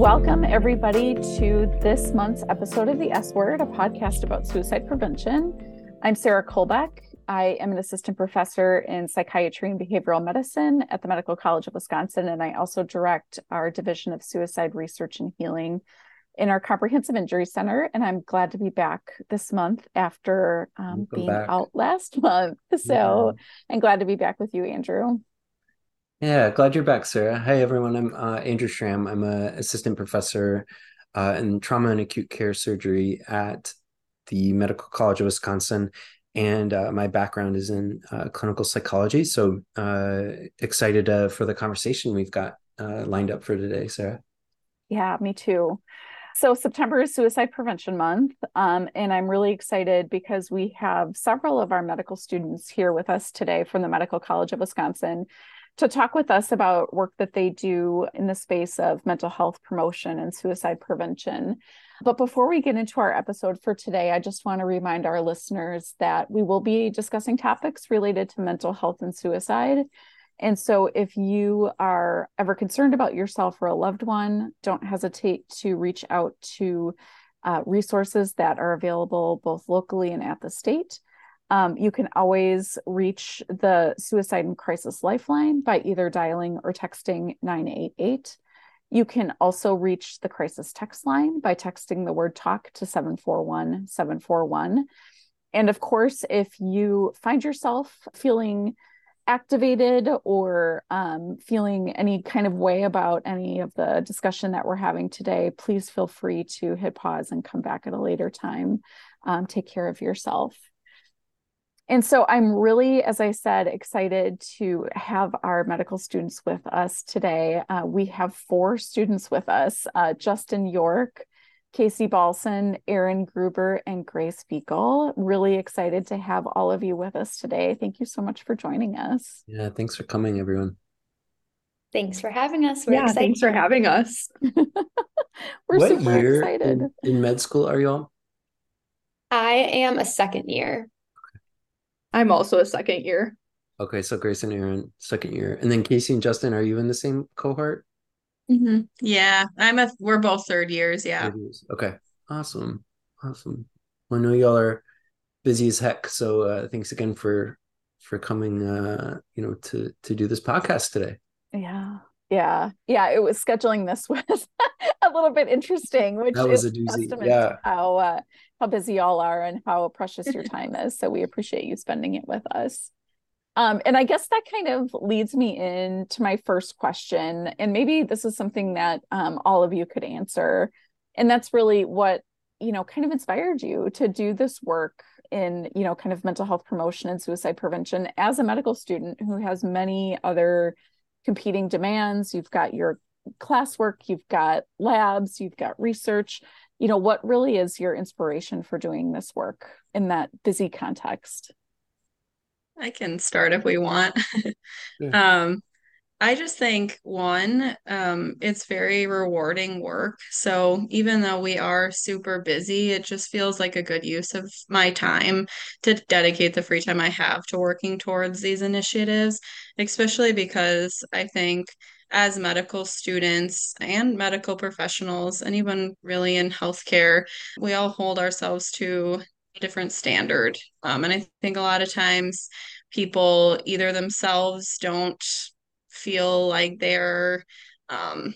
Welcome, everybody, to this month's episode of The S Word, a podcast about suicide prevention. I'm Sarah Kohlbeck. I am an assistant professor in psychiatry and behavioral medicine at the Medical College of Wisconsin, and I also direct our Division of Suicide Research and Healing in our Comprehensive Injury Center. And I'm glad to be back this month after um, being back. out last month. So yeah. I'm glad to be back with you, Andrew. Yeah, glad you're back, Sarah. Hi, everyone. I'm uh, Andrew Schramm. I'm an assistant professor uh, in trauma and acute care surgery at the Medical College of Wisconsin and uh, my background is in uh, clinical psychology. So uh, excited uh, for the conversation we've got lined up for today, Sarah. Yeah, me too. So September is Suicide Prevention Month, um, and I'm really excited because we have several of our medical students here with us today from the Medical College of Wisconsin to talk with us about work that they do in the space of mental health promotion and suicide prevention. But before we get into our episode for today, I just want to remind our listeners that we will be discussing topics related to mental health and suicide. And so, if you are ever concerned about yourself or a loved one, don't hesitate to reach out to uh, resources that are available both locally and at the state. Um, you can always reach the Suicide and Crisis Lifeline by either dialing or texting 988. You can also reach the crisis text line by texting the word talk to 741 741. And of course, if you find yourself feeling activated or um, feeling any kind of way about any of the discussion that we're having today, please feel free to hit pause and come back at a later time. Um, take care of yourself. And so I'm really, as I said, excited to have our medical students with us today. Uh, we have four students with us uh, Justin York, Casey Balson, Erin Gruber, and Grace Beagle. Really excited to have all of you with us today. Thank you so much for joining us. Yeah, thanks for coming, everyone. Thanks for having us. We're yeah, excited. thanks for having us. We're what super year excited. In, in med school are you all? I am a second year. I'm also a second year. Okay, so Grace and Aaron, second year, and then Casey and Justin, are you in the same cohort? Mm-hmm. Yeah, I'm a. We're both third years. Yeah. Third years. Okay. Awesome. Awesome. Well, I know y'all are busy as heck, so uh, thanks again for for coming. Uh, you know, to to do this podcast today. Yeah. Yeah, yeah, it was scheduling this was a little bit interesting, which that was is a doozy. Yeah. how uh, how busy y'all are and how precious your time is. So we appreciate you spending it with us. Um, and I guess that kind of leads me into my first question, and maybe this is something that um, all of you could answer, and that's really what you know kind of inspired you to do this work in you know kind of mental health promotion and suicide prevention as a medical student who has many other competing demands you've got your classwork you've got labs you've got research you know what really is your inspiration for doing this work in that busy context i can start if we want yeah. um I just think one, um, it's very rewarding work. So even though we are super busy, it just feels like a good use of my time to dedicate the free time I have to working towards these initiatives, especially because I think as medical students and medical professionals, anyone really in healthcare, we all hold ourselves to a different standard. Um, and I think a lot of times people either themselves don't feel like they're um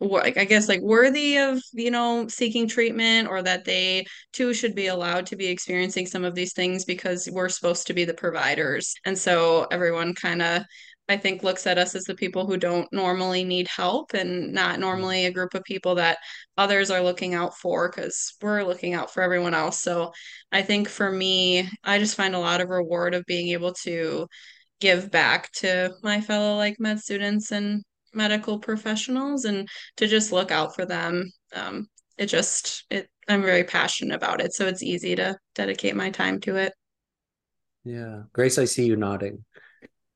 I guess like worthy of you know seeking treatment or that they too should be allowed to be experiencing some of these things because we're supposed to be the providers and so everyone kind of I think looks at us as the people who don't normally need help and not normally a group of people that others are looking out for because we're looking out for everyone else. So I think for me I just find a lot of reward of being able to give back to my fellow like med students and medical professionals and to just look out for them. Um, it just it i'm very passionate about it so it's easy to dedicate my time to it. Yeah. Grace i see you nodding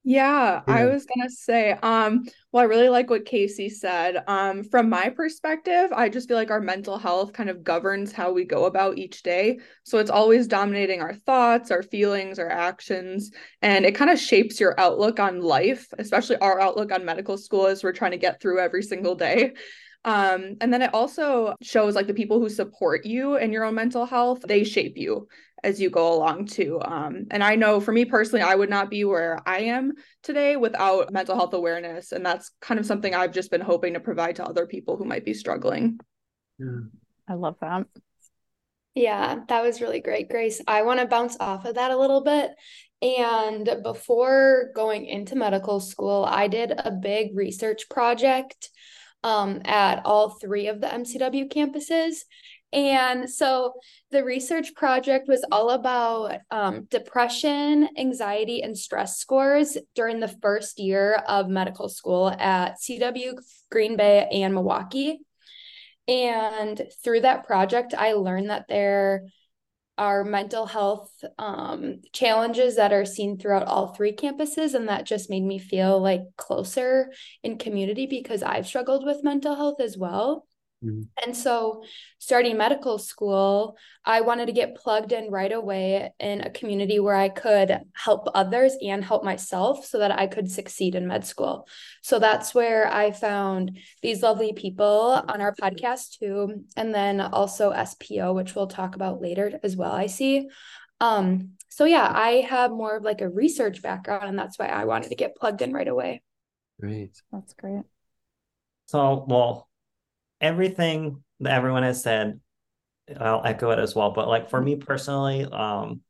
Yeah, I was gonna say, um, well, I really like what Casey said. Um, from my perspective, I just feel like our mental health kind of governs how we go about each day. So it's always dominating our thoughts, our feelings, our actions, and it kind of shapes your outlook on life, especially our outlook on medical school as we're trying to get through every single day. Um, and then it also shows like the people who support you in your own mental health, they shape you as you go along too. Um, and I know for me personally, I would not be where I am today without mental health awareness. And that's kind of something I've just been hoping to provide to other people who might be struggling. Yeah. I love that. Yeah, that was really great, Grace. I want to bounce off of that a little bit. And before going into medical school, I did a big research project um, at all three of the MCW campuses. And so the research project was all about um, depression, anxiety, and stress scores during the first year of medical school at CW, Green Bay, and Milwaukee. And through that project, I learned that there are mental health um, challenges that are seen throughout all three campuses. And that just made me feel like closer in community because I've struggled with mental health as well. Mhm. And so, starting medical school, I wanted to get plugged in right away in a community where I could help others and help myself so that I could succeed in med school. So, that's where I found these lovely people on our podcast too. And then also SPO, which we'll talk about later as well, I see. Um, so yeah, I have more of like a research background, and that's why I wanted to get plugged in right away. Great. That's great. So, well, everything that everyone has said, I'll echo it as well. But like for me personally, um,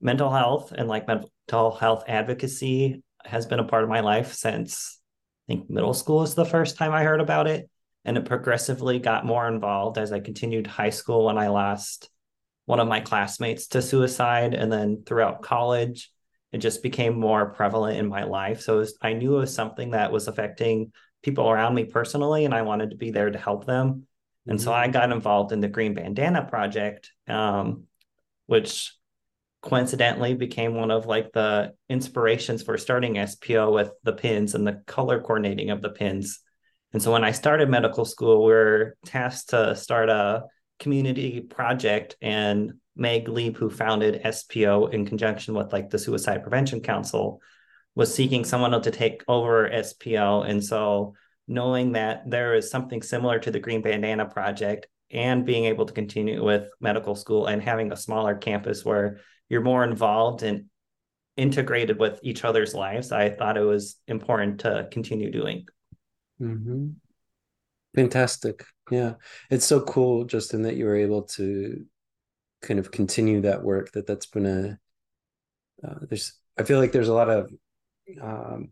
mental health and like mental health advocacy has been a part of my life since I think middle school is the first time I heard about it. And it progressively got more involved as I continued high school when I lost one of my classmates to suicide. And then throughout college, it just became more prevalent in my life. So was, I knew it was something that was affecting people around me personally, and I wanted to be there to help them. And so I got involved in the Green Bandana Project, um, which coincidentally became one of like the inspirations for starting SPO with the pins and the color coordinating of the pins. And so when I started medical school, we are tasked to start a community project and Meg Lieb, who founded SPO in conjunction with like the Suicide Prevention Council, was seeking someone to take over SPO. And so knowing that there is something similar to the Green Bandana Project and being able to continue with medical school and having a smaller campus where you're more involved and integrated with each other's lives, I thought it was important to continue doing. Mm-hmm. Fantastic. Yeah. It's so cool, Justin, that you were able to kind of continue that work, that that's been a, uh, there's, I feel like there's a lot of, um,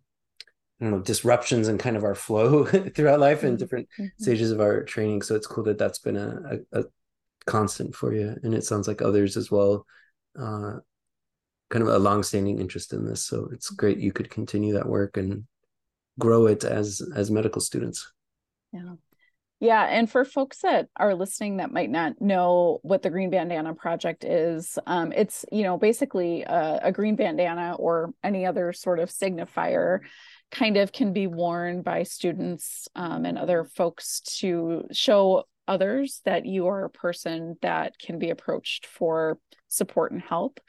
I don't know, disruptions in kind of our flow throughout life and different Mhm. stages of our training. So it's cool that that's been a, a, a constant for you. And it sounds like others as well, uh, kind of a longstanding interest in this. So it's great you could continue that work and grow it as as medical students. Yeah. Yeah. And for folks that are listening that might not know what the Green Bandana Project is, um, it's, you know, basically a, a green bandana or any other sort of signifier kind of can be worn by students um, and other folks to show others that you are a person that can be approached for support and help.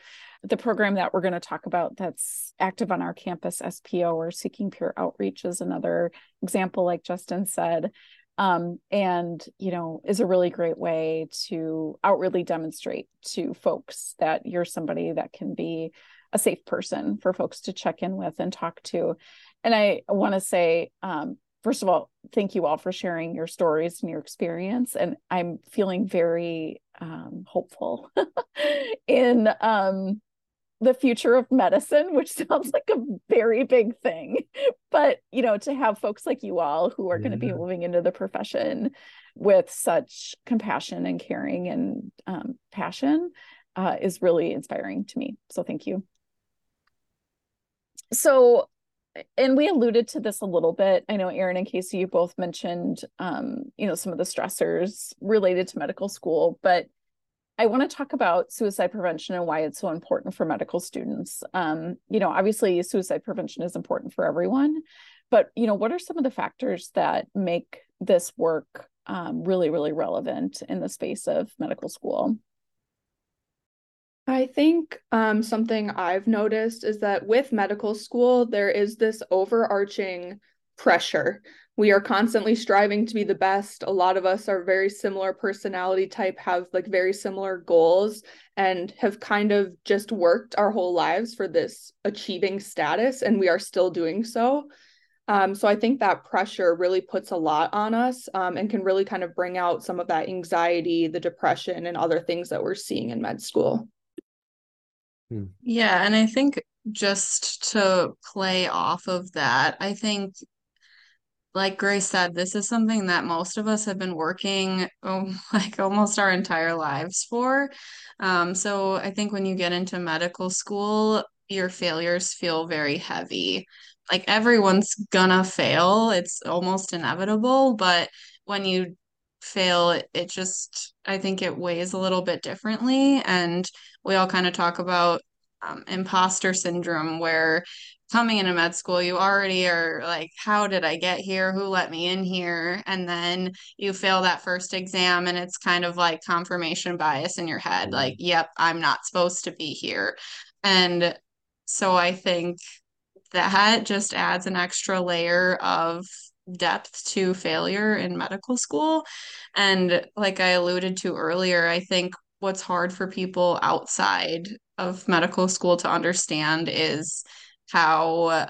The program that we're going to talk about that's active on our campus, SPO or Seeking Peer Outreach, is another example, like Justin said. Um, and you know is a really great way to outwardly demonstrate to folks that you're somebody that can be a safe person for folks to check in with and talk to. And i want to say um, first of all thank you all for sharing your stories and your experience. And i'm feeling very um, hopeful in um, the future of medicine, which sounds like a very big thing. But, you know, to have folks like you all who are going to be moving into the profession with such compassion and caring and um, passion uh, is really inspiring to me. So thank you. So, and we alluded to this a little bit. I know Aaron and Casey, you both mentioned, um, you know, some of the stressors related to medical school, but I want to talk about suicide prevention and why it's so important for medical students. Um, you know, obviously, suicide prevention is important for everyone, but you know, what are some of the factors that make this work um, really, really relevant in the space of medical school? I think um, something I've noticed is that with medical school, there is this overarching pressure. We are constantly striving to be the best. A lot of us are very similar personality type, have like very similar goals, and have kind of just worked our whole lives for this achieving status, and we are still doing so. Um, so I think that pressure really puts a lot on us um, and can really kind of bring out some of that anxiety, the depression, and other things that we're seeing in med school. Hmm. Yeah, and I think just to play off of that, I think like Grace said, this is something that most of us have been working oh, like almost our entire lives for. Um, so I think when you get into medical school, your failures feel very heavy. Like everyone's gonna fail, it's almost inevitable, but when you fail, it, just, I think it weighs a little bit differently. And we all kind of talk about um, imposter syndrome where coming into med school you already are like how did i get here? Who let me in here? And then you fail that first exam and it's kind of like confirmation bias in your head like mm-hmm. yep i'm not supposed to be here. And so i think that just adds an extra layer of depth to failure in medical school. And like i alluded to earlier i think what's hard for people outside of medical school to understand is how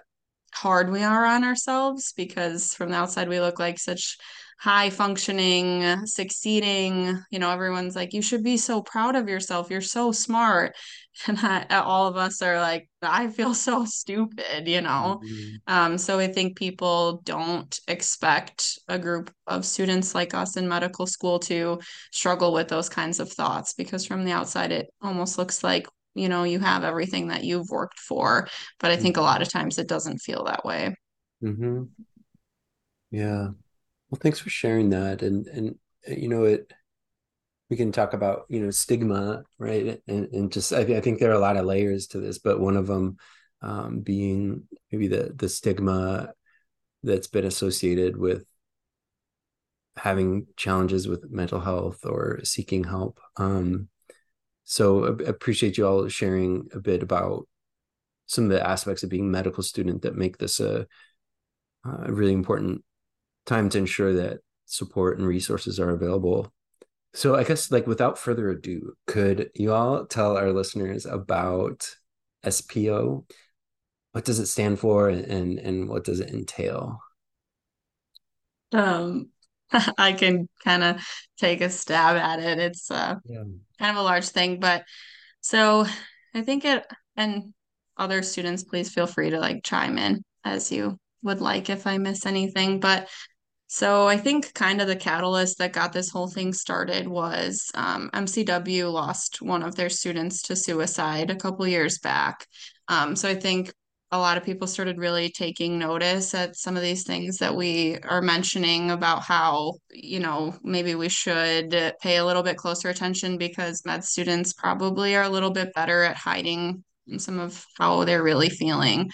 hard we are on ourselves because from the outside we look like such high functioning succeeding you know everyone's like you should be so proud of yourself. You're so smart. And I, all of us are like i feel so stupid you know? Mm-hmm. um, so i think people don't expect a group of students like us in medical school to struggle with those kinds of thoughts because from the outside it almost looks like you know you have everything that you've worked for but i think a lot of times it doesn't feel that way. Mm-hmm. yeah. Well thanks for sharing that and and uh, you know it we can talk about you know stigma right? And, and just I, th- I think there are a lot of layers to this but one of them um, being maybe the the stigma that's been associated with having challenges with mental health or seeking help um, so I appreciate you all sharing a bit about some of the aspects of being a medical student that make this a, a really important time to ensure that support and resources are available. So I guess like without further ado, could you all tell our listeners about SPO? What does it stand for and and what does it entail? Um I can kind of take a stab at it. It's uh, yeah. kind of a large thing, but so I think it, and other students, please feel free to like chime in as you would like if I miss anything. But so I think kind of the catalyst that got this whole thing started was um, MCW lost one of their students to suicide a couple years back. Um, so I think a lot of people started really taking notice at some of these things that we are mentioning about how, you know, maybe we should pay a little bit closer attention because med students probably are a little bit better at hiding some of how they're really feeling.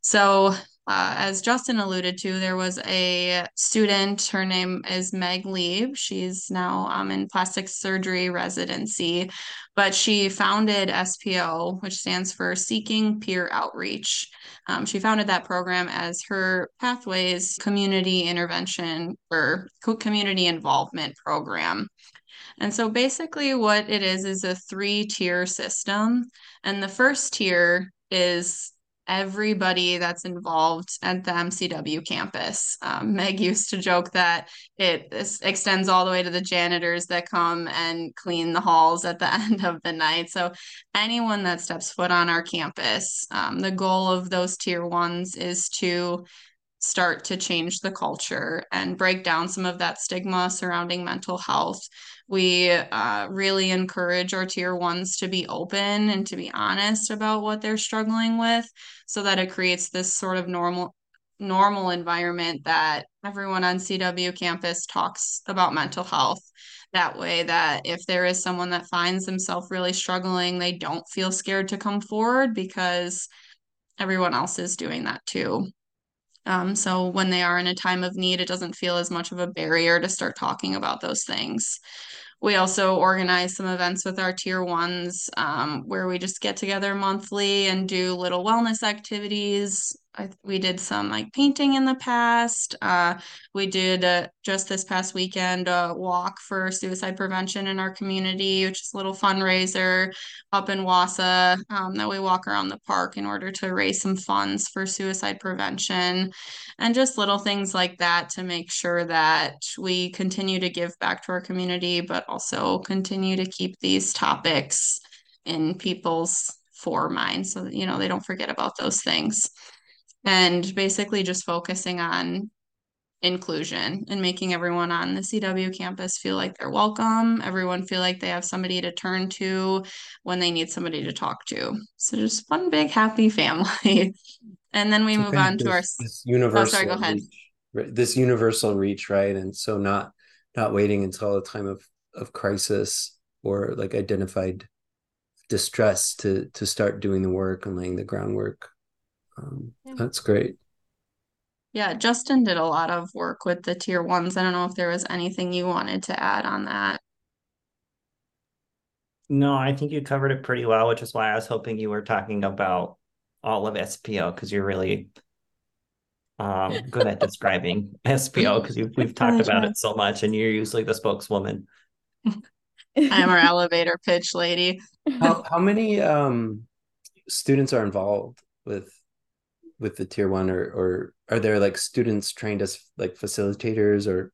So uh, as Justin alluded to, there was a student. Her name is Meg Lieb. She's now um, in plastic surgery residency, but she founded SPO, which stands for Seeking Peer Outreach. Um, she founded that program as her Pathways Community Intervention or Community Involvement Program. And so basically, what it is is a three tier system. And the first tier is everybody that's involved at the MCW campus. Um, Meg used to joke that it extends all the way to the janitors that come and clean the halls at the end of the night. So, anyone that steps foot on our campus, um, the goal of those tier ones is to start to change the culture and break down some of that stigma surrounding mental health. We uh, really encourage our tier ones to be open and to be honest about what they're struggling with so that it creates this sort of normal normal environment that everyone on CW campus talks about mental health that way that if there is someone that finds themselves really struggling, they don't feel scared to come forward because everyone else is doing that too. Um, so when they are in a time of need, it doesn't feel as much of a barrier to start talking about those things. We also organize some events with our tier ones um, where we just get together monthly and do little wellness activities, I, we did some like painting in the past. Uh, we did uh, just this past weekend a walk for suicide prevention in our community, which is a little fundraiser up in Wausau um, that we walk around the park in order to raise some funds for suicide prevention and just little things like that to make sure that we continue to give back to our community, but also continue to keep these topics in people's fore mind so you know, they don't forget about those things and basically just focusing on inclusion and making everyone on the CW campus feel like they're welcome, everyone feel like they have somebody to turn to when they need somebody to talk to. So just one big happy family. and then we so move on to our this universal oh, sorry, go ahead. Reach, this universal reach, right? And so not not waiting until a time of of crisis or like identified distress to to start doing the work and laying the groundwork um, yeah. That's great. Yeah, Justin did a lot of work with the tier ones. I don't know if there was anything you wanted to add on that. No, I think you covered it pretty well, which is why I was hoping you were talking about all of SPO because you're really um, good at describing SPO because we've talked about it so much and you're usually the spokeswoman. I'm our elevator pitch lady. How, how many um, students are involved with with the tier one or or are there like students trained as like facilitators or?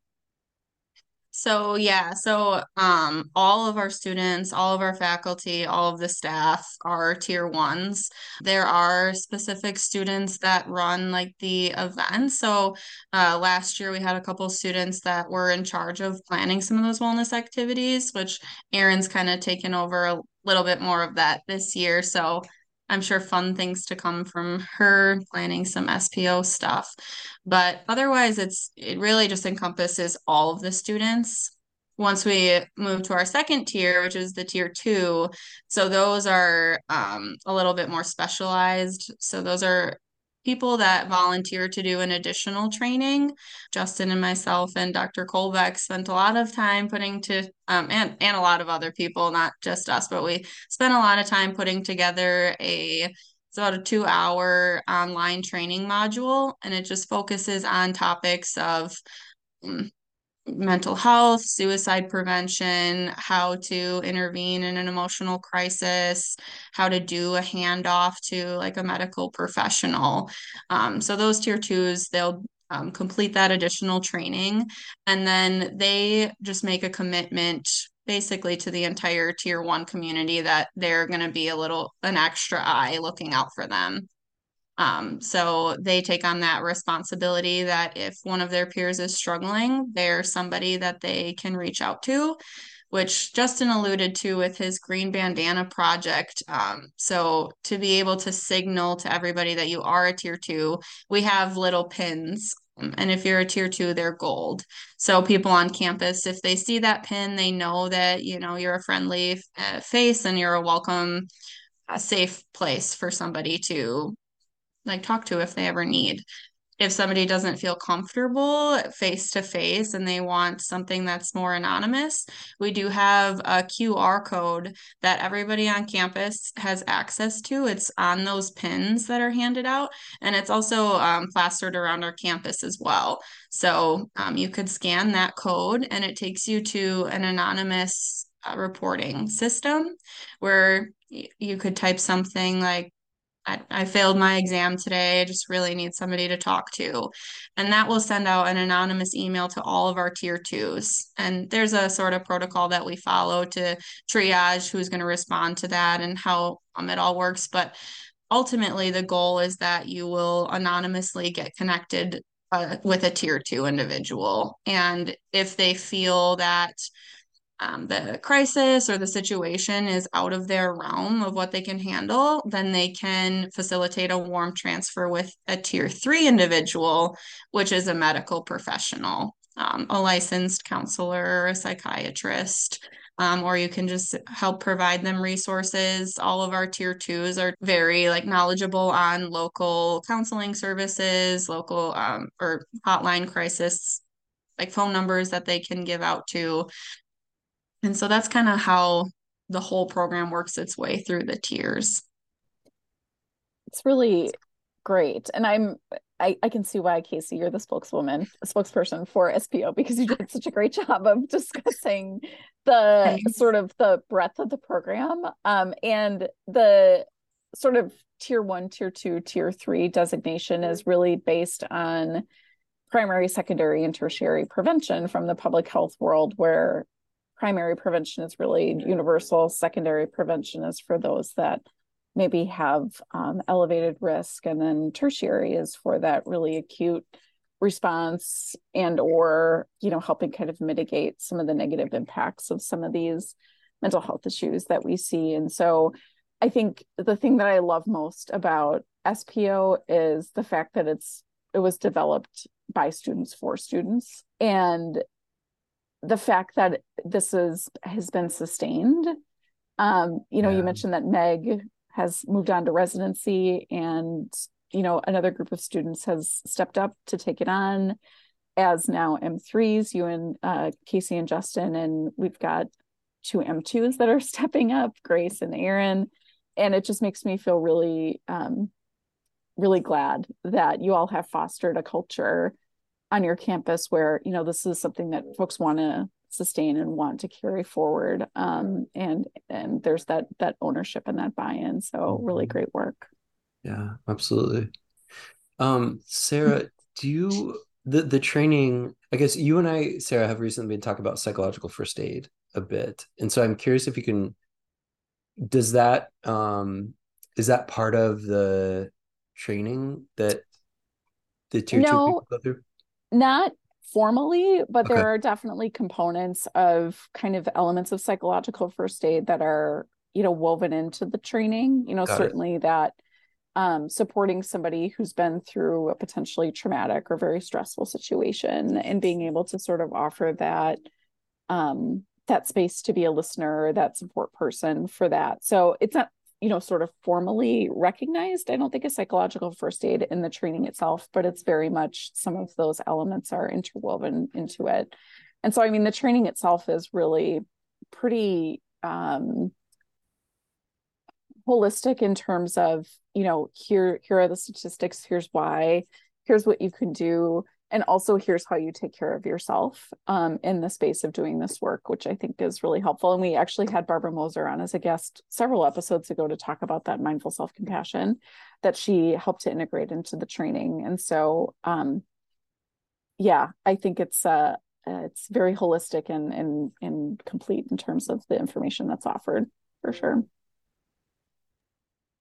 So yeah so um all of our students all of our faculty all of the staff are tier ones. There are specific students that run like the event. So uh, last year we had a couple students that were in charge of planning some of those wellness activities which erin's kind of taken over a little bit more of that this year. So I'm sure fun things to come from her planning some SPO stuff. But otherwise, it's it really just encompasses all of the students. Once we move to our second tier, which is the tier two, so those are um, a little bit more specialized. So those are people that volunteer to do an additional training. Justin and myself and Dr. Kohlbeck spent a lot of time putting to, um, and, and a lot of other people, not just us, but we spent a lot of time putting together a, it's about a two hour online training module, and it just focuses on topics of um, mental health, suicide prevention, how to intervene in an emotional crisis, how to do a handoff to like a medical professional. Um, so those tier twos, they'll um, complete that additional training, and then they just make a commitment basically to the entire tier one community that they're going to be a little an extra eye looking out for them um, so they take on that responsibility that if one of their peers is struggling, they're somebody that they can reach out to, which Justin alluded to with his green bandana project. Um, so to be able to signal to everybody that you are a tier two, we have little pins. Um, and if you're a tier two, they're gold. So people on campus, if they see that pin, they know that, you know, you're a friendly uh, face and you're a welcome, a safe place for somebody to like talk to if they ever need. If somebody doesn't feel comfortable face to face and they want something that's more anonymous, we do have a QR code that everybody on campus has access to. It's on those pins that are handed out, and it's also um, plastered around our campus as well. So um, you could scan that code, and it takes you to an anonymous uh, reporting system where you could type something like I, I failed my exam today. I just really need somebody to talk to. And that will send out an anonymous email to all of our tier twos. And there's a sort of protocol that we follow to triage who's going to respond to that and how um, it all works. But ultimately, the goal is that you will anonymously get connected uh, with a tier two individual. And if they feel that um, the crisis or the situation is out of their realm of what they can handle, then they can facilitate a warm transfer with a tier three individual, which is a medical professional, um, a licensed counselor or a psychiatrist. Um, or you can just help provide them resources. All of our tier twos are very like knowledgeable on local counseling services, local um, or hotline crisis like phone numbers that they can give out to and so that's kind of how the whole program works its way through the tiers. It's really great. And I'm I, I can see why Casey, you're the spokeswoman, spokesperson for SPO because you did such a great job of discussing the Thanks. sort of the breadth of the program um, and the sort of tier one, tier two, tier three designation is really based on primary, secondary, and tertiary prevention from the public health world, where primary prevention is really universal. Secondary prevention is for those that maybe have um, elevated risk, and then tertiary is for that really acute response and or you know helping kind of mitigate some of the negative impacts of some of these mental health issues that we see and so i think the thing that i love most about spo is the fact that it's it was developed by students for students and the fact that this is has been sustained. Um you know yeah. you mentioned that meg has moved on to residency and you know another group of students has stepped up to take it on as now m3s you and uh, casey and justin. And we've got two m2s that are stepping up grace and aaron and it just makes me feel really um really glad that you all have fostered a culture on your campus where you know this is something that folks want to sustain and want to carry forward um, and and there's that that ownership and that buy-in so really mm-hmm. great work. Yeah absolutely. Um sarah do you the the training i guess you and i sarah have recently been talking about psychological first aid a bit and so i'm curious if you can does that um is that part of the training that the tier no, two people go through not formally, but okay. there are definitely components of kind of elements of psychological first aid that are, you know, woven into the training. You know, Got certainly it. that um, supporting somebody who's been through a potentially traumatic or very stressful situation and being able to sort of offer that um, that space to be a listener, that support person for that. So it's not you know sort of formally recognized i don't think a psychological first aid in the training itself but it's very much some of those elements are interwoven into it. And so i mean the training itself is really pretty um holistic in terms of you know here here are the statistics here's why here's what you can do and also here's how you take care of yourself um, in the space of doing this work which i think is really helpful. And we actually had barbara moser on as a guest several episodes ago to talk about that mindful self-compassion that she helped to integrate into the training. And so um, yeah i think it's uh, it's very holistic and, and and complete in terms of the information that's offered for sure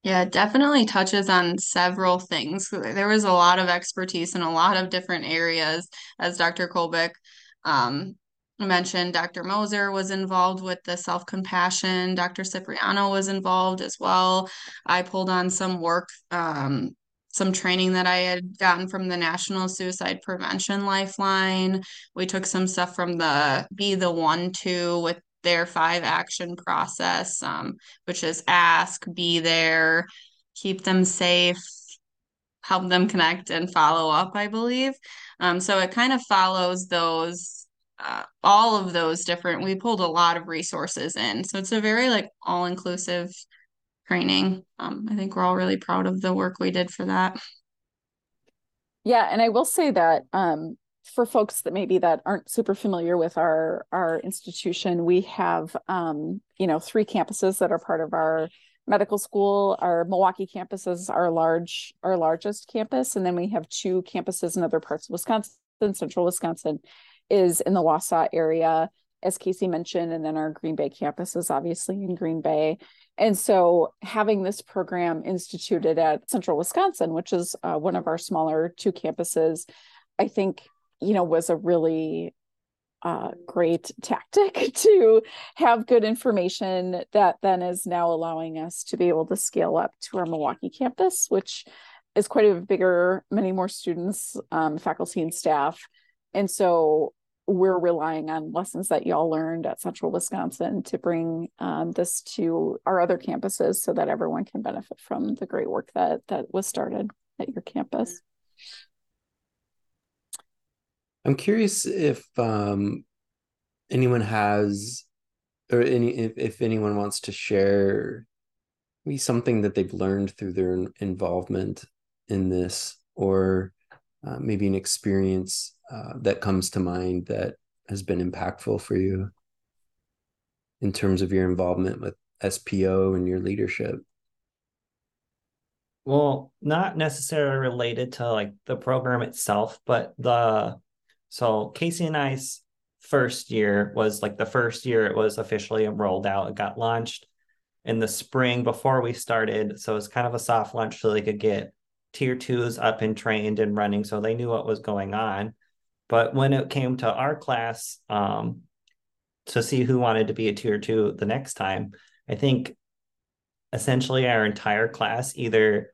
yeah, it definitely touches on several things. There was a lot of expertise in a lot of different areas, as Dr. Kohlbeck um, mentioned. Dr. Moser was involved with the self compassion. Dr. Cipriano was involved as well. I pulled on some work, um, some training that I had gotten from the National Suicide Prevention Lifeline. We took some stuff from the Be the One to with their five action process, um, which is ask, be there, keep them safe, help them connect, and follow up, I believe. Um, so it kind of follows those, uh, all of those different, we pulled a lot of resources in. So it's a very like all inclusive training. Um, I think we're all really proud of the work we did for that. Yeah, and I will say that um, for folks that maybe that aren't super familiar with our our institution, we have um, you know three campuses that are part of our medical school. Our Milwaukee campus is our large our largest campus, and then we have two campuses in other parts of Wisconsin. Central Wisconsin is in the Wausau area, as Casey mentioned, and then our Green Bay campus is obviously in Green Bay. And so, having this program instituted at Central Wisconsin, which is uh, one of our smaller two campuses, I think you know was a really uh, great tactic to have good information that then is now allowing us to be able to scale up to our Milwaukee campus, which is quite a bigger, many more students, um, faculty, and staff. And so we're relying on lessons that y'all learned at Central Wisconsin to bring um, this to our other campuses so that everyone can benefit from the great work that that was started at your campus. I'm curious if um, anyone has, or any if, if anyone wants to share maybe something that they've learned through their involvement in this, or uh, maybe an experience uh, that comes to mind that has been impactful for you in terms of your involvement with SPO and your leadership. Well, not necessarily related to like the program itself, but the so Casey and I's first year was like the first year it was officially rolled out. It got launched in the spring before we started. So it's kind of a soft launch so they could get tier twos up and trained and running so they knew what was going on. But when it came to our class, um, to see who wanted to be a tier two the next time, I think essentially our entire class either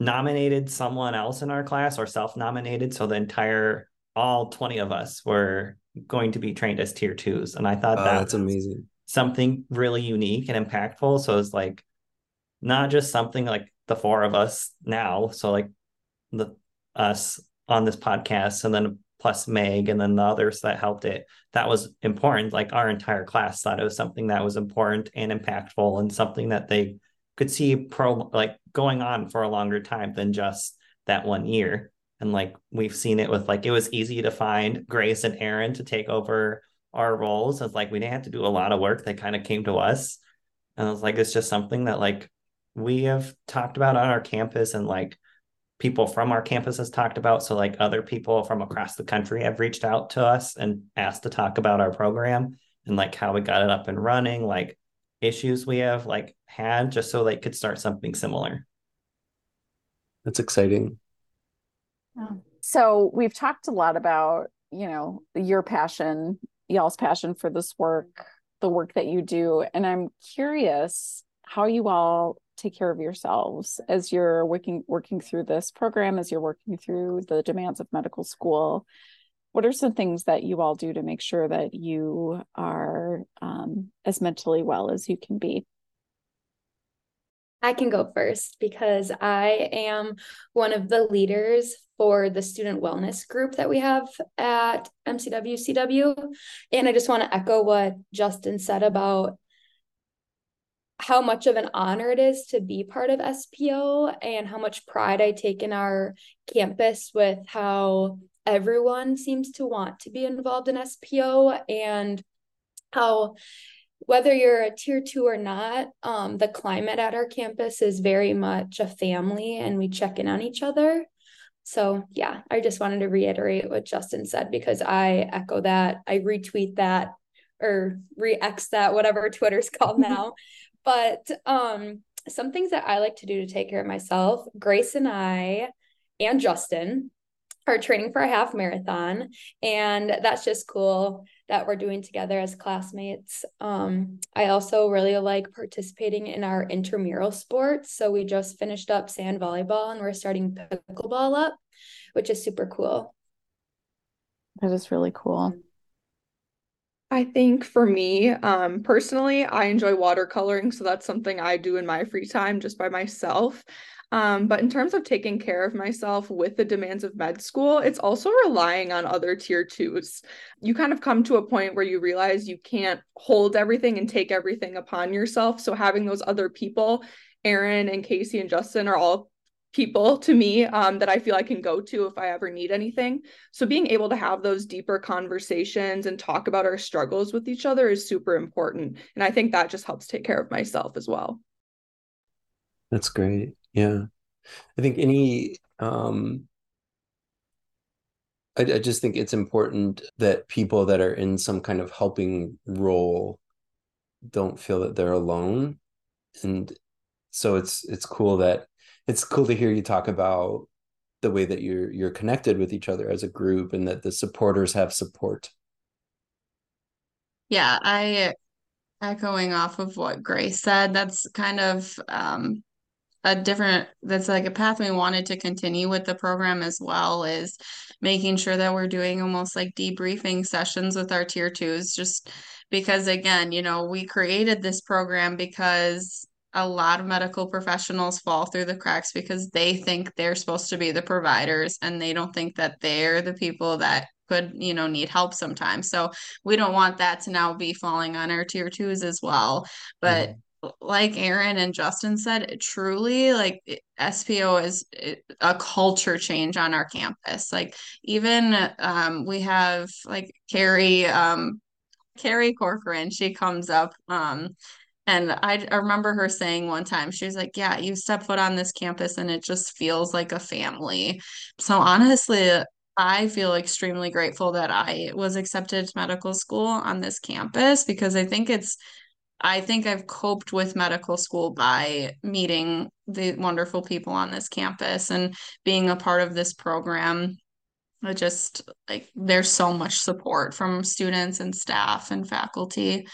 nominated someone else in our class or self-nominated. So the entire all 20 of us were going to be trained as tier twos. And I thought oh, that that's amazing. Something really unique and impactful. So it's like not just something like the four of us now. So like the us on this podcast and then plus Meg and then the others that helped it. That was important. Like our entire class thought it was something that was important and impactful and something that they could see pro like going on for a longer time than just that one year. And like we've seen it with like it was easy to find Grace and Aaron to take over our roles. It's like we didn't have to do a lot of work. They kind of came to us. And I was like, it's just something that like we have talked about on our campus and like people from our campus has talked about. So like other people from across the country have reached out to us and asked to talk about our program and like how we got it up and running, like issues we have like had just so they could start something similar. That's exciting. So we've talked a lot about, you know, your passion, y'all's passion for this work, the work that you do. And I'm curious how you all take care of yourselves as you're working working through this program, as you're working through the demands of medical school. What are some things that you all do to make sure that you are um, as mentally well as you can be? I can go first because I am one of the leaders for the student wellness group that we have at MCW CW. And I just want to echo what Justin said about how much of an honor it is to be part of SPO and how much pride I take in our campus with how everyone seems to want to be involved in SPO and how whether you're a tier two or not, um, the climate at our campus is very much a family and we check in on each other. So, yeah, I just wanted to reiterate what Justin said because I echo that. I retweet that or re X that, whatever Twitter's called now. but um, some things that I like to do to take care of myself, Grace and I and Justin are training for a half marathon. And that's just cool that we're doing together as classmates. Um, I also really like participating in our intramural sports. So we just finished up sand volleyball and we're starting pickleball up, which is super cool. That is really cool. I think for me, um, personally, I enjoy watercoloring. So that's something I do in my free time just by myself. Um, but in terms of taking care of myself with the demands of med school, it's also relying on other tier twos. You kind of come to a point where you realize you can't hold everything and take everything upon yourself. So having those other people, Aaron and Casey and Justin, are all people to me um, that I feel I can go to if I ever need anything. So being able to have those deeper conversations and talk about our struggles with each other is super important. And I think that just helps take care of myself as well. That's great. Yeah. I think any um I, I just think it's important that people that are in some kind of helping role don't feel that they're alone. And so it's it's cool that it's cool to hear you talk about the way that you're you're connected with each other as a group and that the supporters have support Yeah, I echoing off of what Grace said, that's kind of um, a different that's like a path we wanted to continue with the program as well is making sure that we're doing almost like debriefing sessions with our tier twos just because again you know we created this program because a lot of medical professionals fall through the cracks because they think they're supposed to be the providers and they don't think that they're the people that could you know need help sometimes. So we don't want that to now be falling on our tier twos as well. But mm-hmm like Aaron and Justin said, truly like SPO is a culture change on our campus. Like even um, we have like Carrie um, Carrie Corcoran, she comes up um, and I, I remember her saying one time, she was like, Yeah, you step foot on this campus and it just feels like a family. So honestly, I feel extremely grateful that I was accepted to medical school on this campus because I think it's I think I've coped with medical school by meeting the wonderful people on this campus and being a part of this program. It just like there's so much support from students and staff and faculty.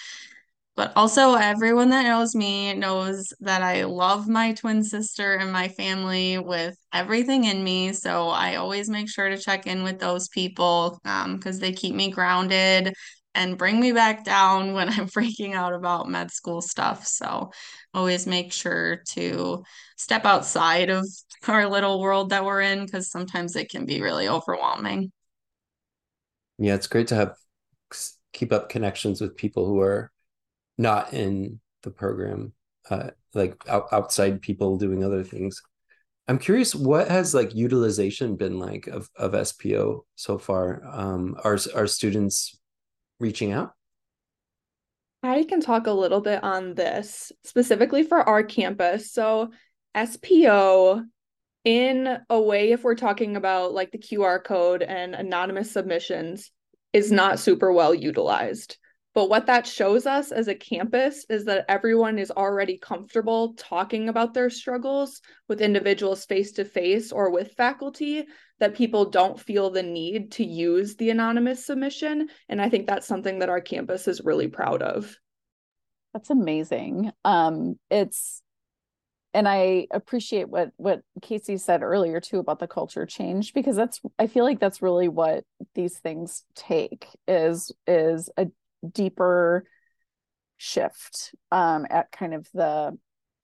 But also, everyone that knows me knows that I love my twin sister and my family with everything in me. So I always make sure to check in with those people because um, they keep me grounded and bring me back down when I'm freaking out about med school stuff. So always make sure to step outside of our little world that we're in because sometimes it can be really overwhelming. Yeah, it's great to have keep up connections with people who are not in the program, uh, like out, outside people doing other things. I'm curious, what has like utilization been like of of SPO so far? Um, are are students reaching out? I can talk a little bit on this specifically for our campus. So, SPO, in a way, if we're talking about like the QR code and anonymous submissions, is not super well utilized. But what that shows us as a campus is that everyone is already comfortable talking about their struggles with individuals face to face or with faculty, that people don't feel the need to use the anonymous submission. And I think that's something that our campus is really proud of. That's amazing. Um, it's and I appreciate what what Casey said earlier too about the culture change because that's I feel like that's really what these things take is is a deeper shift um, at kind of the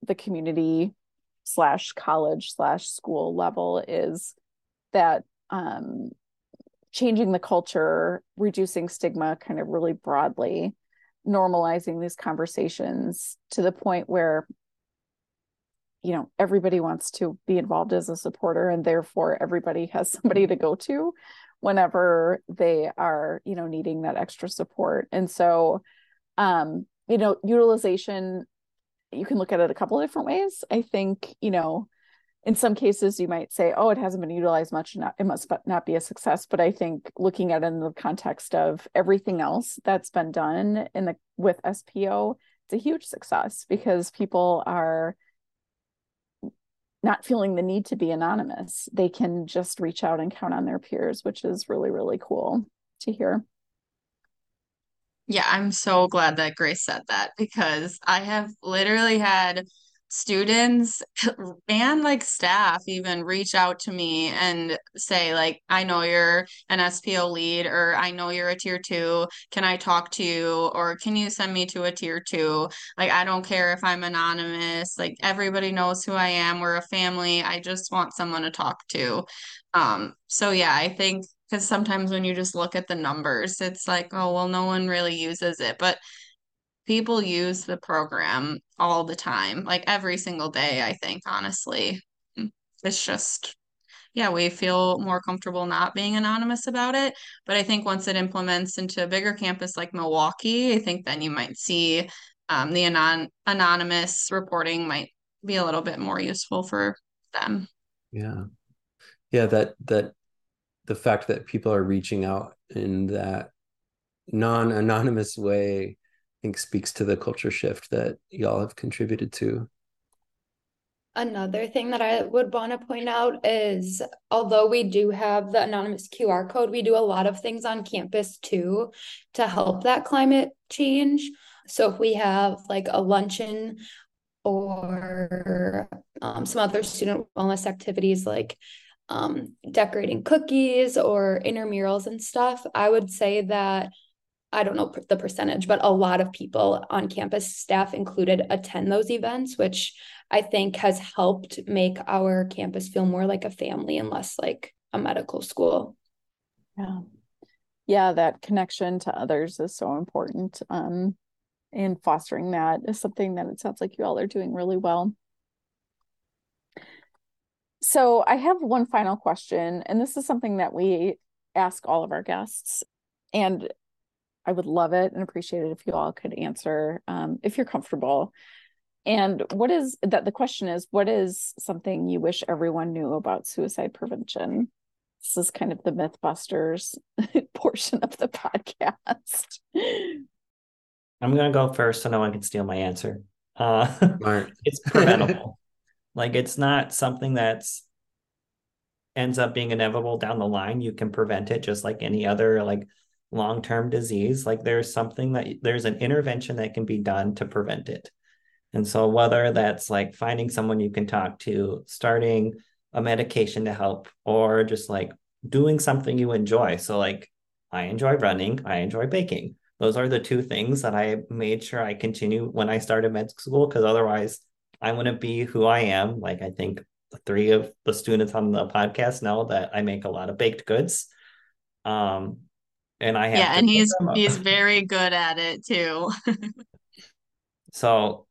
the community slash college slash school level is that um, changing the culture reducing stigma kind of really broadly normalizing these conversations to the point where you know everybody wants to be involved as a supporter and therefore everybody has somebody to go to whenever they are you know needing that extra support. And so um you know utilization you can look at it a couple different ways. I think you know in some cases you might say oh it hasn't been utilized much it must not be a success but i think looking at it in the context of everything else that's been done in the with spo it's a huge success because people are not feeling the need to be anonymous. They can just reach out and count on their peers, which is really, really cool to hear. Yeah, I'm so glad that Grace said that because I have literally had students and like staff even reach out to me and say like i know you're an spo lead or i know you're a tier two. Can i talk to you? or can you send me to a tier two? Like i don't care if i'm anonymous. Like everybody knows who i am. We're a family. I just want someone to talk to. Um so yeah i think because sometimes when you just look at the numbers it's like oh well no one really uses it. But people use the program all the time, like every single day, I think, honestly. It's just, yeah, we feel more comfortable not being anonymous about it. But I think once it implements into a bigger campus like Milwaukee, I think then you might see um, the anon- anonymous reporting might be a little bit more useful for them. Yeah. Yeah, that that the fact that people are reaching out in that non-anonymous way think speaks to the culture shift that y'all have contributed to. another thing that I would want to point out is although we do have the anonymous QR code, we do a lot of things on campus too to help that climate change. So if we have like a luncheon or um, some other student wellness activities like um, decorating cookies or intramurals and stuff, I would say that I don't know the percentage, but a lot of people on campus, staff included, attend those events, which I think has helped make our campus feel more like a family and less like a medical school. Yeah. Yeah, that connection to others is so important. Um, and fostering that is something that it sounds like you all are doing really well. So I have one final question, and this is something that we ask all of our guests. And I would love it and appreciate it if you all could answer um, if you're comfortable. And what is that? The question is, what is something you wish everyone knew about suicide prevention? This is kind of the Mythbusters portion of the podcast. I'm gonna go first so no one can steal my answer. Uh, it's preventable. like it's not something that's ends up being inevitable down the line. You can prevent it just like any other like long-term disease. Like there's something that there's an intervention that can be done to prevent it. And so whether that's like finding someone you can talk to, starting a medication to help, or just like doing something you enjoy. So like I enjoy running, I enjoy baking those are the two things that I made sure I continue when I started med school because otherwise I wouldn't be who I am. Like I think three of the students on the podcast know that I make a lot of baked goods. Um and I have Yeah, and he's he's very good at it too. so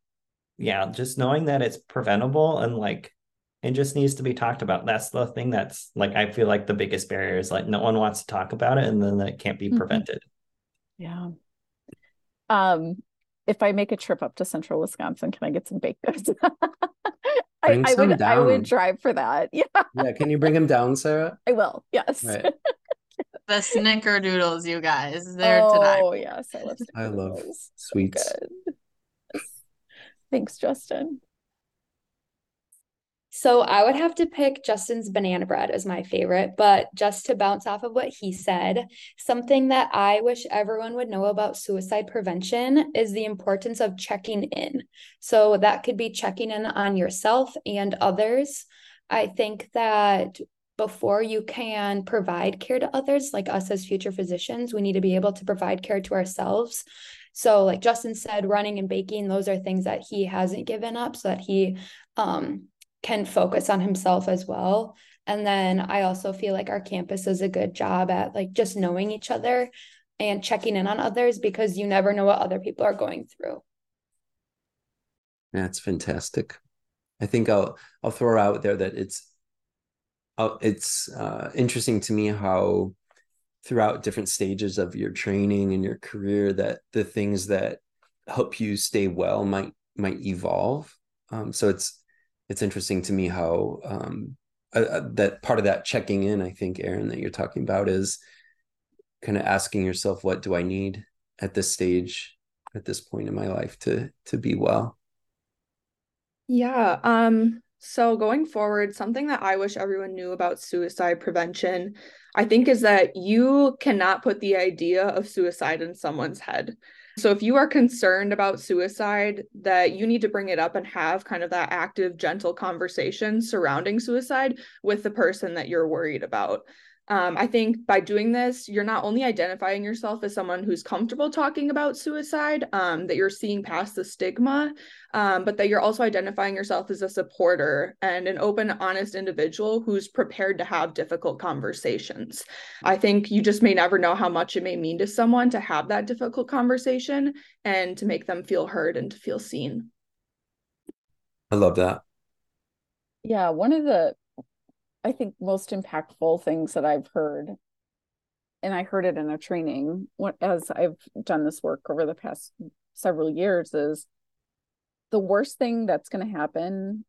yeah, just knowing that it's preventable and like it just needs to be talked about. That's the thing that's like I feel like the biggest barrier is like no one wants to talk about it and then it can't be mm-hmm. prevented. Yeah. Um, if I make a trip up to central Wisconsin, can I get some baked goods? I, I, would down. I would drive for that. Yeah. Yeah. Can you bring him down, Sarah? I will. Yes. Right. The snickerdoodles, you guys. They're oh, tonight. Oh yes. I love I love sweets. Thanks, Justin. So I would have to pick Justin's banana bread as my favorite, but just to bounce off of what he said, something that I wish everyone would know about suicide prevention is the importance of checking in. So that could be checking in on yourself and others. I think that before you can provide care to others, like us as future physicians, we need to be able to provide care to ourselves. So, like Justin said, running and baking, those are things that he hasn't given up so that he um, can focus on himself as well. And then I also feel like our campus does a good job at like just knowing each other and checking in on others because you never know what other people are going through. That's fantastic. I think I'll I'll throw out there that it's uh, it's uh, interesting to me how throughout different stages of your training and your career that the things that help you stay well might might evolve. Um, so it's it's interesting to me how um, uh, uh, that part of that checking in, I think, Aaron, that you're talking about is kind of asking yourself, what do I need at this stage, at this point in my life to to be well? Yeah. Um, so going forward, something that I wish everyone knew about suicide prevention, I think, is that you cannot put the idea of suicide in someone's head. So if you are concerned about suicide, that you need to bring it up and have kind of that active, gentle conversation surrounding suicide with the person that you're worried about. Um, I think by doing this, you're not only identifying yourself as someone who's comfortable talking about suicide, um, that you're seeing past the stigma, um, but that you're also identifying yourself as a supporter and an open, honest individual who's prepared to have difficult conversations. I think you just may never know how much it may mean to someone to have that difficult conversation and to make them feel heard and to feel seen. I love that. Yeah, one of the I think most impactful things that I've heard, and I heard it in a training as I've done this work over the past several years, is the worst thing that's going to happen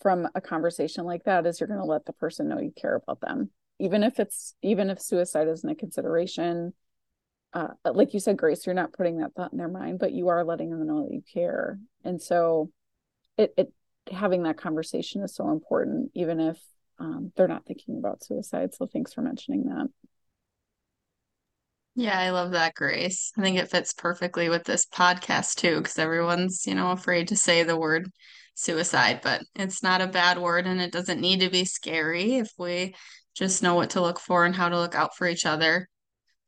from a conversation like that is you're going to let the person know you care about them, even if it's even if suicide isn't a consideration. Uh, like you said, Grace, you're not putting that thought in their mind, but you are letting them know that you care, and so it it having that conversation is so important, even if um, they're not thinking about suicide. So thanks for mentioning that. Yeah, I love that, Grace. I think it fits perfectly with this podcast too, because everyone's, you know, afraid to say the word suicide, but it's not a bad word and it doesn't need to be scary if we just know what to look for and how to look out for each other.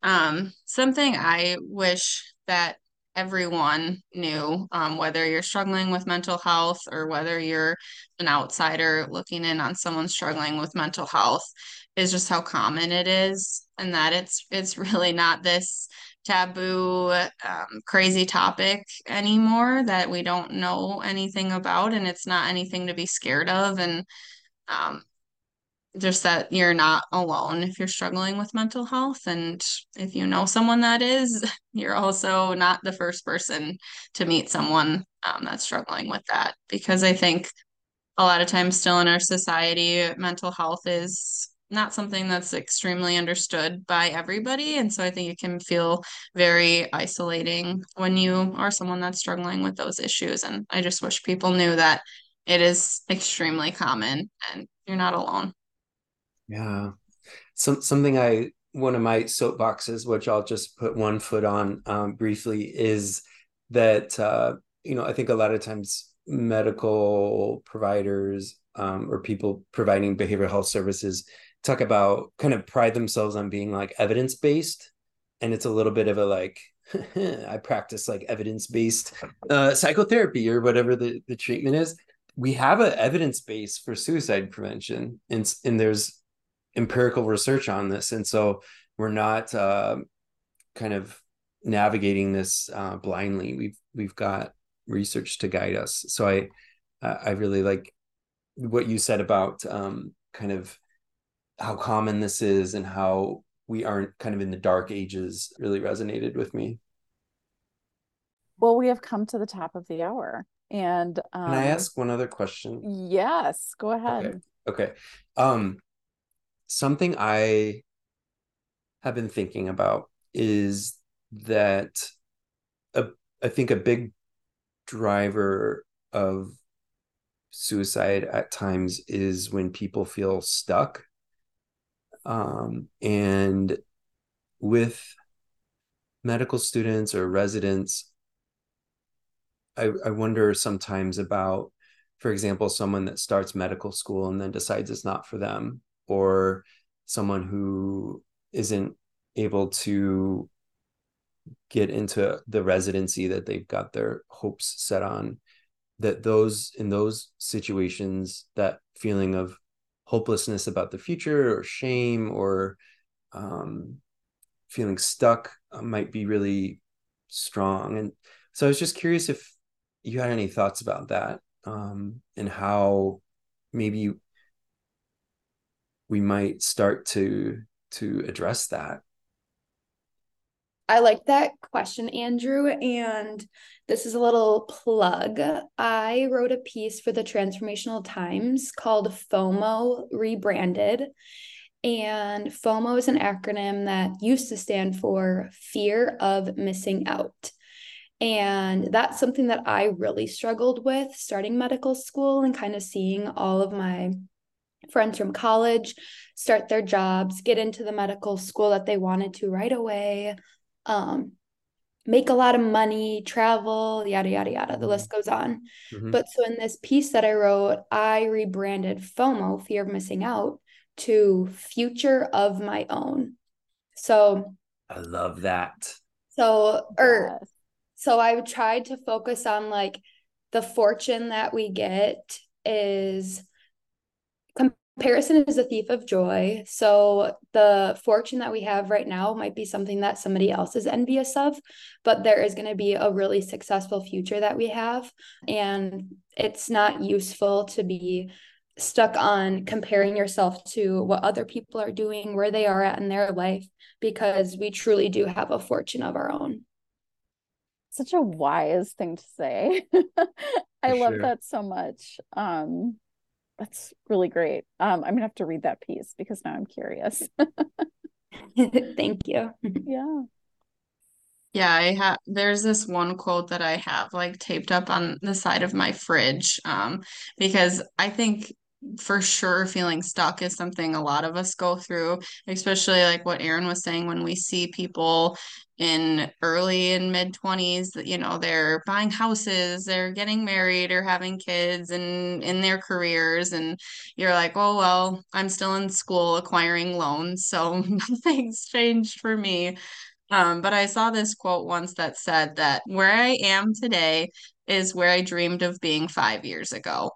Um, something I wish that everyone knew, um, whether you're struggling with mental health or whether you're an outsider looking in on someone struggling with mental health, is just how common it is, and that it's it's really not this taboo, um, crazy topic anymore that we don't know anything about, and it's not anything to be scared of, and um, just that you're not alone if you're struggling with mental health. And if you know someone that is, you're also not the first person to meet someone um, that's struggling with that. Because I think a lot of times, still in our society, mental health is not something that's extremely understood by everybody. And so I think it can feel very isolating when you are someone that's struggling with those issues. And I just wish people knew that it is extremely common and you're not alone. Yeah. Some something I one of my soapboxes, which I'll just put one foot on um, briefly, is that uh, you know I think a lot of times medical providers um, or people providing behavioral health services talk about kind of pride themselves on being like evidence based, and it's a little bit of a like I practice like evidence based uh, psychotherapy or whatever the the treatment is. We have an evidence base for suicide prevention, and and there's empirical research on this. And so we're not uh, kind of navigating this uh, blindly. We've we've got research to guide us. So i i really like what you said about um, kind of how common this is and how we aren't kind of in the dark ages really resonated with me. Well we have come to the top of the hour and um, can i ask one other question? Yes go ahead. Okay, okay. um something I have been thinking about is that a, I think a big driver of suicide at times is when people feel stuck. Um, and with medical students or residents, I, I wonder sometimes about, for example, someone that starts medical school and then decides it's not for them or someone who isn't able to get into the residency that they've got their hopes set on that those in those situations that feeling of hopelessness about the future or shame or um, feeling stuck uh, might be really strong. And so i was just curious if you had any thoughts about that um, and how maybe we might start to to address that I like that question, Andrew. And this is a little plug. I wrote a piece for the Transformational Times called FOMO Rebranded. And FOMO is an acronym that used to stand for fear of missing out. And that's something that I really struggled with starting medical school and kind of seeing all of my friends from college start their jobs, get into the medical school that they wanted to right away, um, make a lot of money, travel, yada, yada, yada. The list goes on. Mm-hmm. But so in this piece that I wrote, I rebranded FOMO, fear of missing out, to future of my own. So I love that. So, or yes. so I tried to focus on like the fortune that we get is comparison is a thief of joy. So the fortune that we have right now might be something that somebody else is envious of, but there is going to be a really successful future that we have. And it's not useful to be stuck on comparing yourself to what other people are doing, where they are at in their life, because we truly do have a fortune of our own. Such a wise thing to say. I love sure. that so much. Um, that's really great. Um, I'm gonna have to read that piece because now I'm curious. Thank you. yeah. Yeah, I have there's this one quote that I have like taped up on the side of my fridge um because I think for sure feeling stuck is something a lot of us go through, especially like what Aaron was saying when we see people in early and mid 20s that you know they're buying houses, they're getting married or having kids and in their careers and you're like, "Oh well, I'm still in school acquiring loans, so nothing's changed for me." Um, but I saw this quote once that said that where I am today is where I dreamed of being five years ago.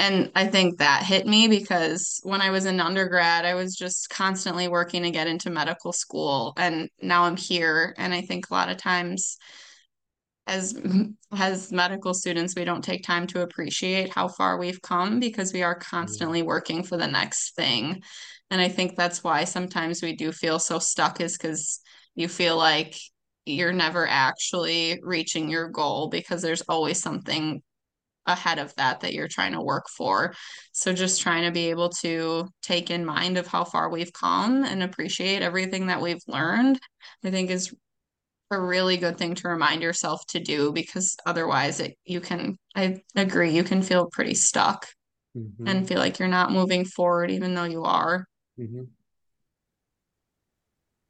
And I think that hit me because when I was in undergrad, I was just constantly working to get into medical school. And now I'm here. And I think a lot of times as as medical students, we don't take time to appreciate how far we've come because we are mm. constantly working for the next thing. And I think that's why sometimes we do feel so stuck is because you feel like you're never actually reaching your goal because there's always something ahead of that that you're trying to work for. So just trying to be able to take in mind of how far we've come and appreciate everything that we've learned, I think is a really good thing to remind yourself to do because otherwise it you can I agree you can feel pretty stuck Mhm. and feel like you're not moving forward even though you are. Mhm.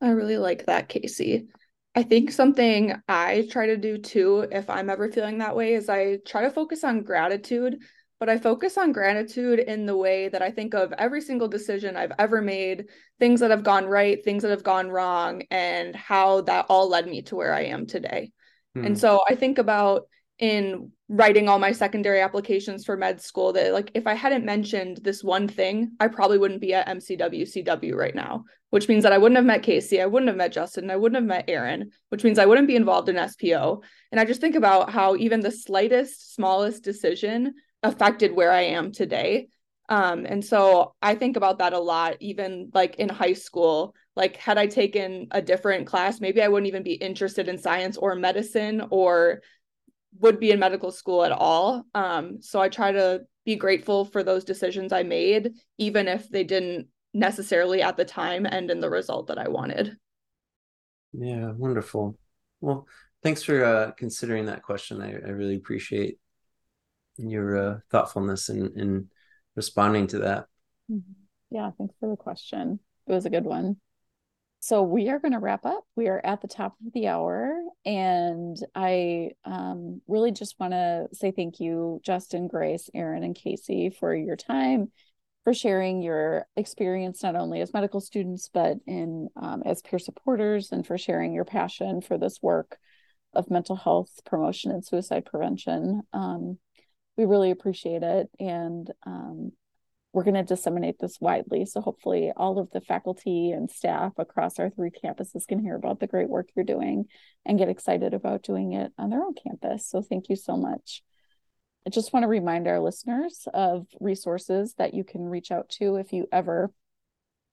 I really like that, Casey. I think something I try to do too, if I'm ever feeling that way, is I try to focus on gratitude, but I focus on gratitude in the way that I think of every single decision I've ever made, things that have gone right, things that have gone wrong, and how that all led me to where I am today. Hmm. And so I think about in writing all my secondary applications for med school that like if I hadn't mentioned this one thing, I probably wouldn't be at MCW CW right now, which means that I wouldn't have met Casey, I wouldn't have met Justin, I wouldn't have met Aaron, which means I wouldn't be involved in SPO. And I just think about how even the slightest, smallest decision affected where I am today. Um, and so I think about that a lot, even like in high school. Like, had I taken a different class, maybe I wouldn't even be interested in science or medicine or would be in medical school at all. Um, so I try to be grateful for those decisions I made, even if they didn't necessarily at the time end in the result that I wanted. Yeah, wonderful. Well, thanks for uh, considering that question. I, I really appreciate your uh, thoughtfulness in, in responding to that. Mm-hmm. Yeah, thanks for the question. It was a good one. So we are going to wrap up. We are at the top of the hour, and I um, really just want to say thank you, Justin, Grace, Aaron, and Casey, for your time, for sharing your experience not only as medical students but in um, as peer supporters, and for sharing your passion for this work of mental health promotion and suicide prevention. Um, we really appreciate it, and um, we're going to disseminate this widely. So hopefully all of the faculty and staff across our three campuses can hear about the great work you're doing and get excited about doing it on their own campus. So thank you so much. I just want to remind our listeners of resources that you can reach out to if you ever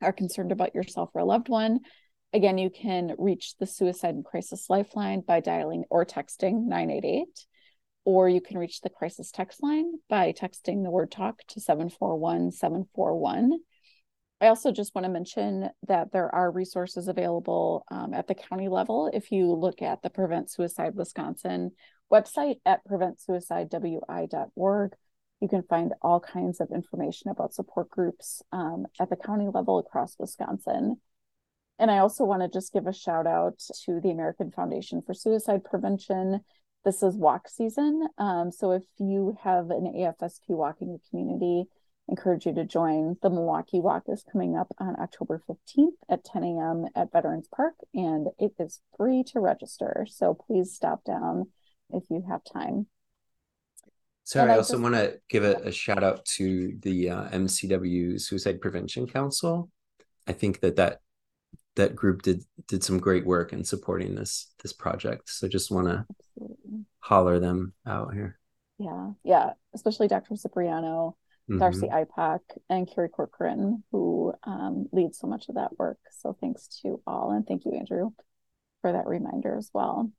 are concerned about yourself or a loved one. Again, you can reach the Suicide and Crisis Lifeline by dialing or texting 988 or you can reach the crisis text line by texting the word talk to 741 741. I also just want to mention that there are resources available um, at the county level. If you look at the Prevent Suicide Wisconsin website at preventsuicidewi.org, you can find all kinds of information about support groups um, at the county level across Wisconsin. And I also want to just give a shout out to the American Foundation for Suicide Prevention this is walk season. Um, so if you have an AFSP walk in your community, encourage you to join. The Milwaukee Walk is coming up on October 15th at 10 a.m. at Veterans Park, and it is free to register. So please stop down if you have time. Sorry, I, I, also just, want to give a, a, shout out to the uh, MCW Suicide Prevention Council. I think that that that group did did some great work in supporting this this project. So just want to holler them out here. Yeah, yeah, especially Dr. Cipriano, mm-hmm. Darcy IPAC, and Carrie Corcoran, who um, lead so much of that work. So thanks to all, and thank you, Andrew, for that reminder as well.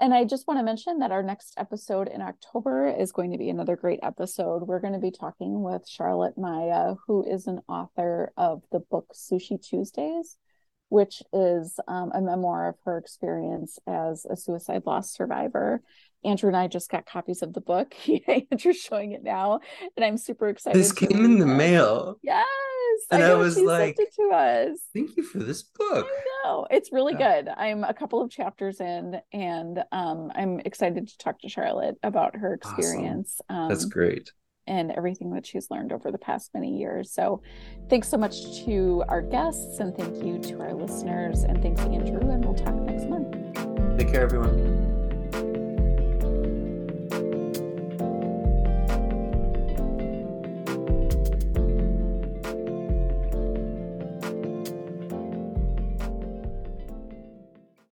And I just want to mention that our next episode in October is going to be another great episode. We're going to be talking with Charlotte Maya, who is an author of the book Sushi Tuesdays which is um, a memoir of her experience as a suicide loss survivor. Andrew and I just got copies of the book. Andrew's showing it now, and I'm super excited. This came in the mail. Yes, and I, I was like, to us. "Thank you for this book." I know it's really yeah. good. I'm a couple of chapters in, and um, I'm excited to talk to Charlotte about her experience. Awesome. Um, That's great and everything that she's learned over the past many years. So, thanks so much to our guests, and thank you to our listeners, and thanks, Andrew. And we'll talk next month. Take care, everyone.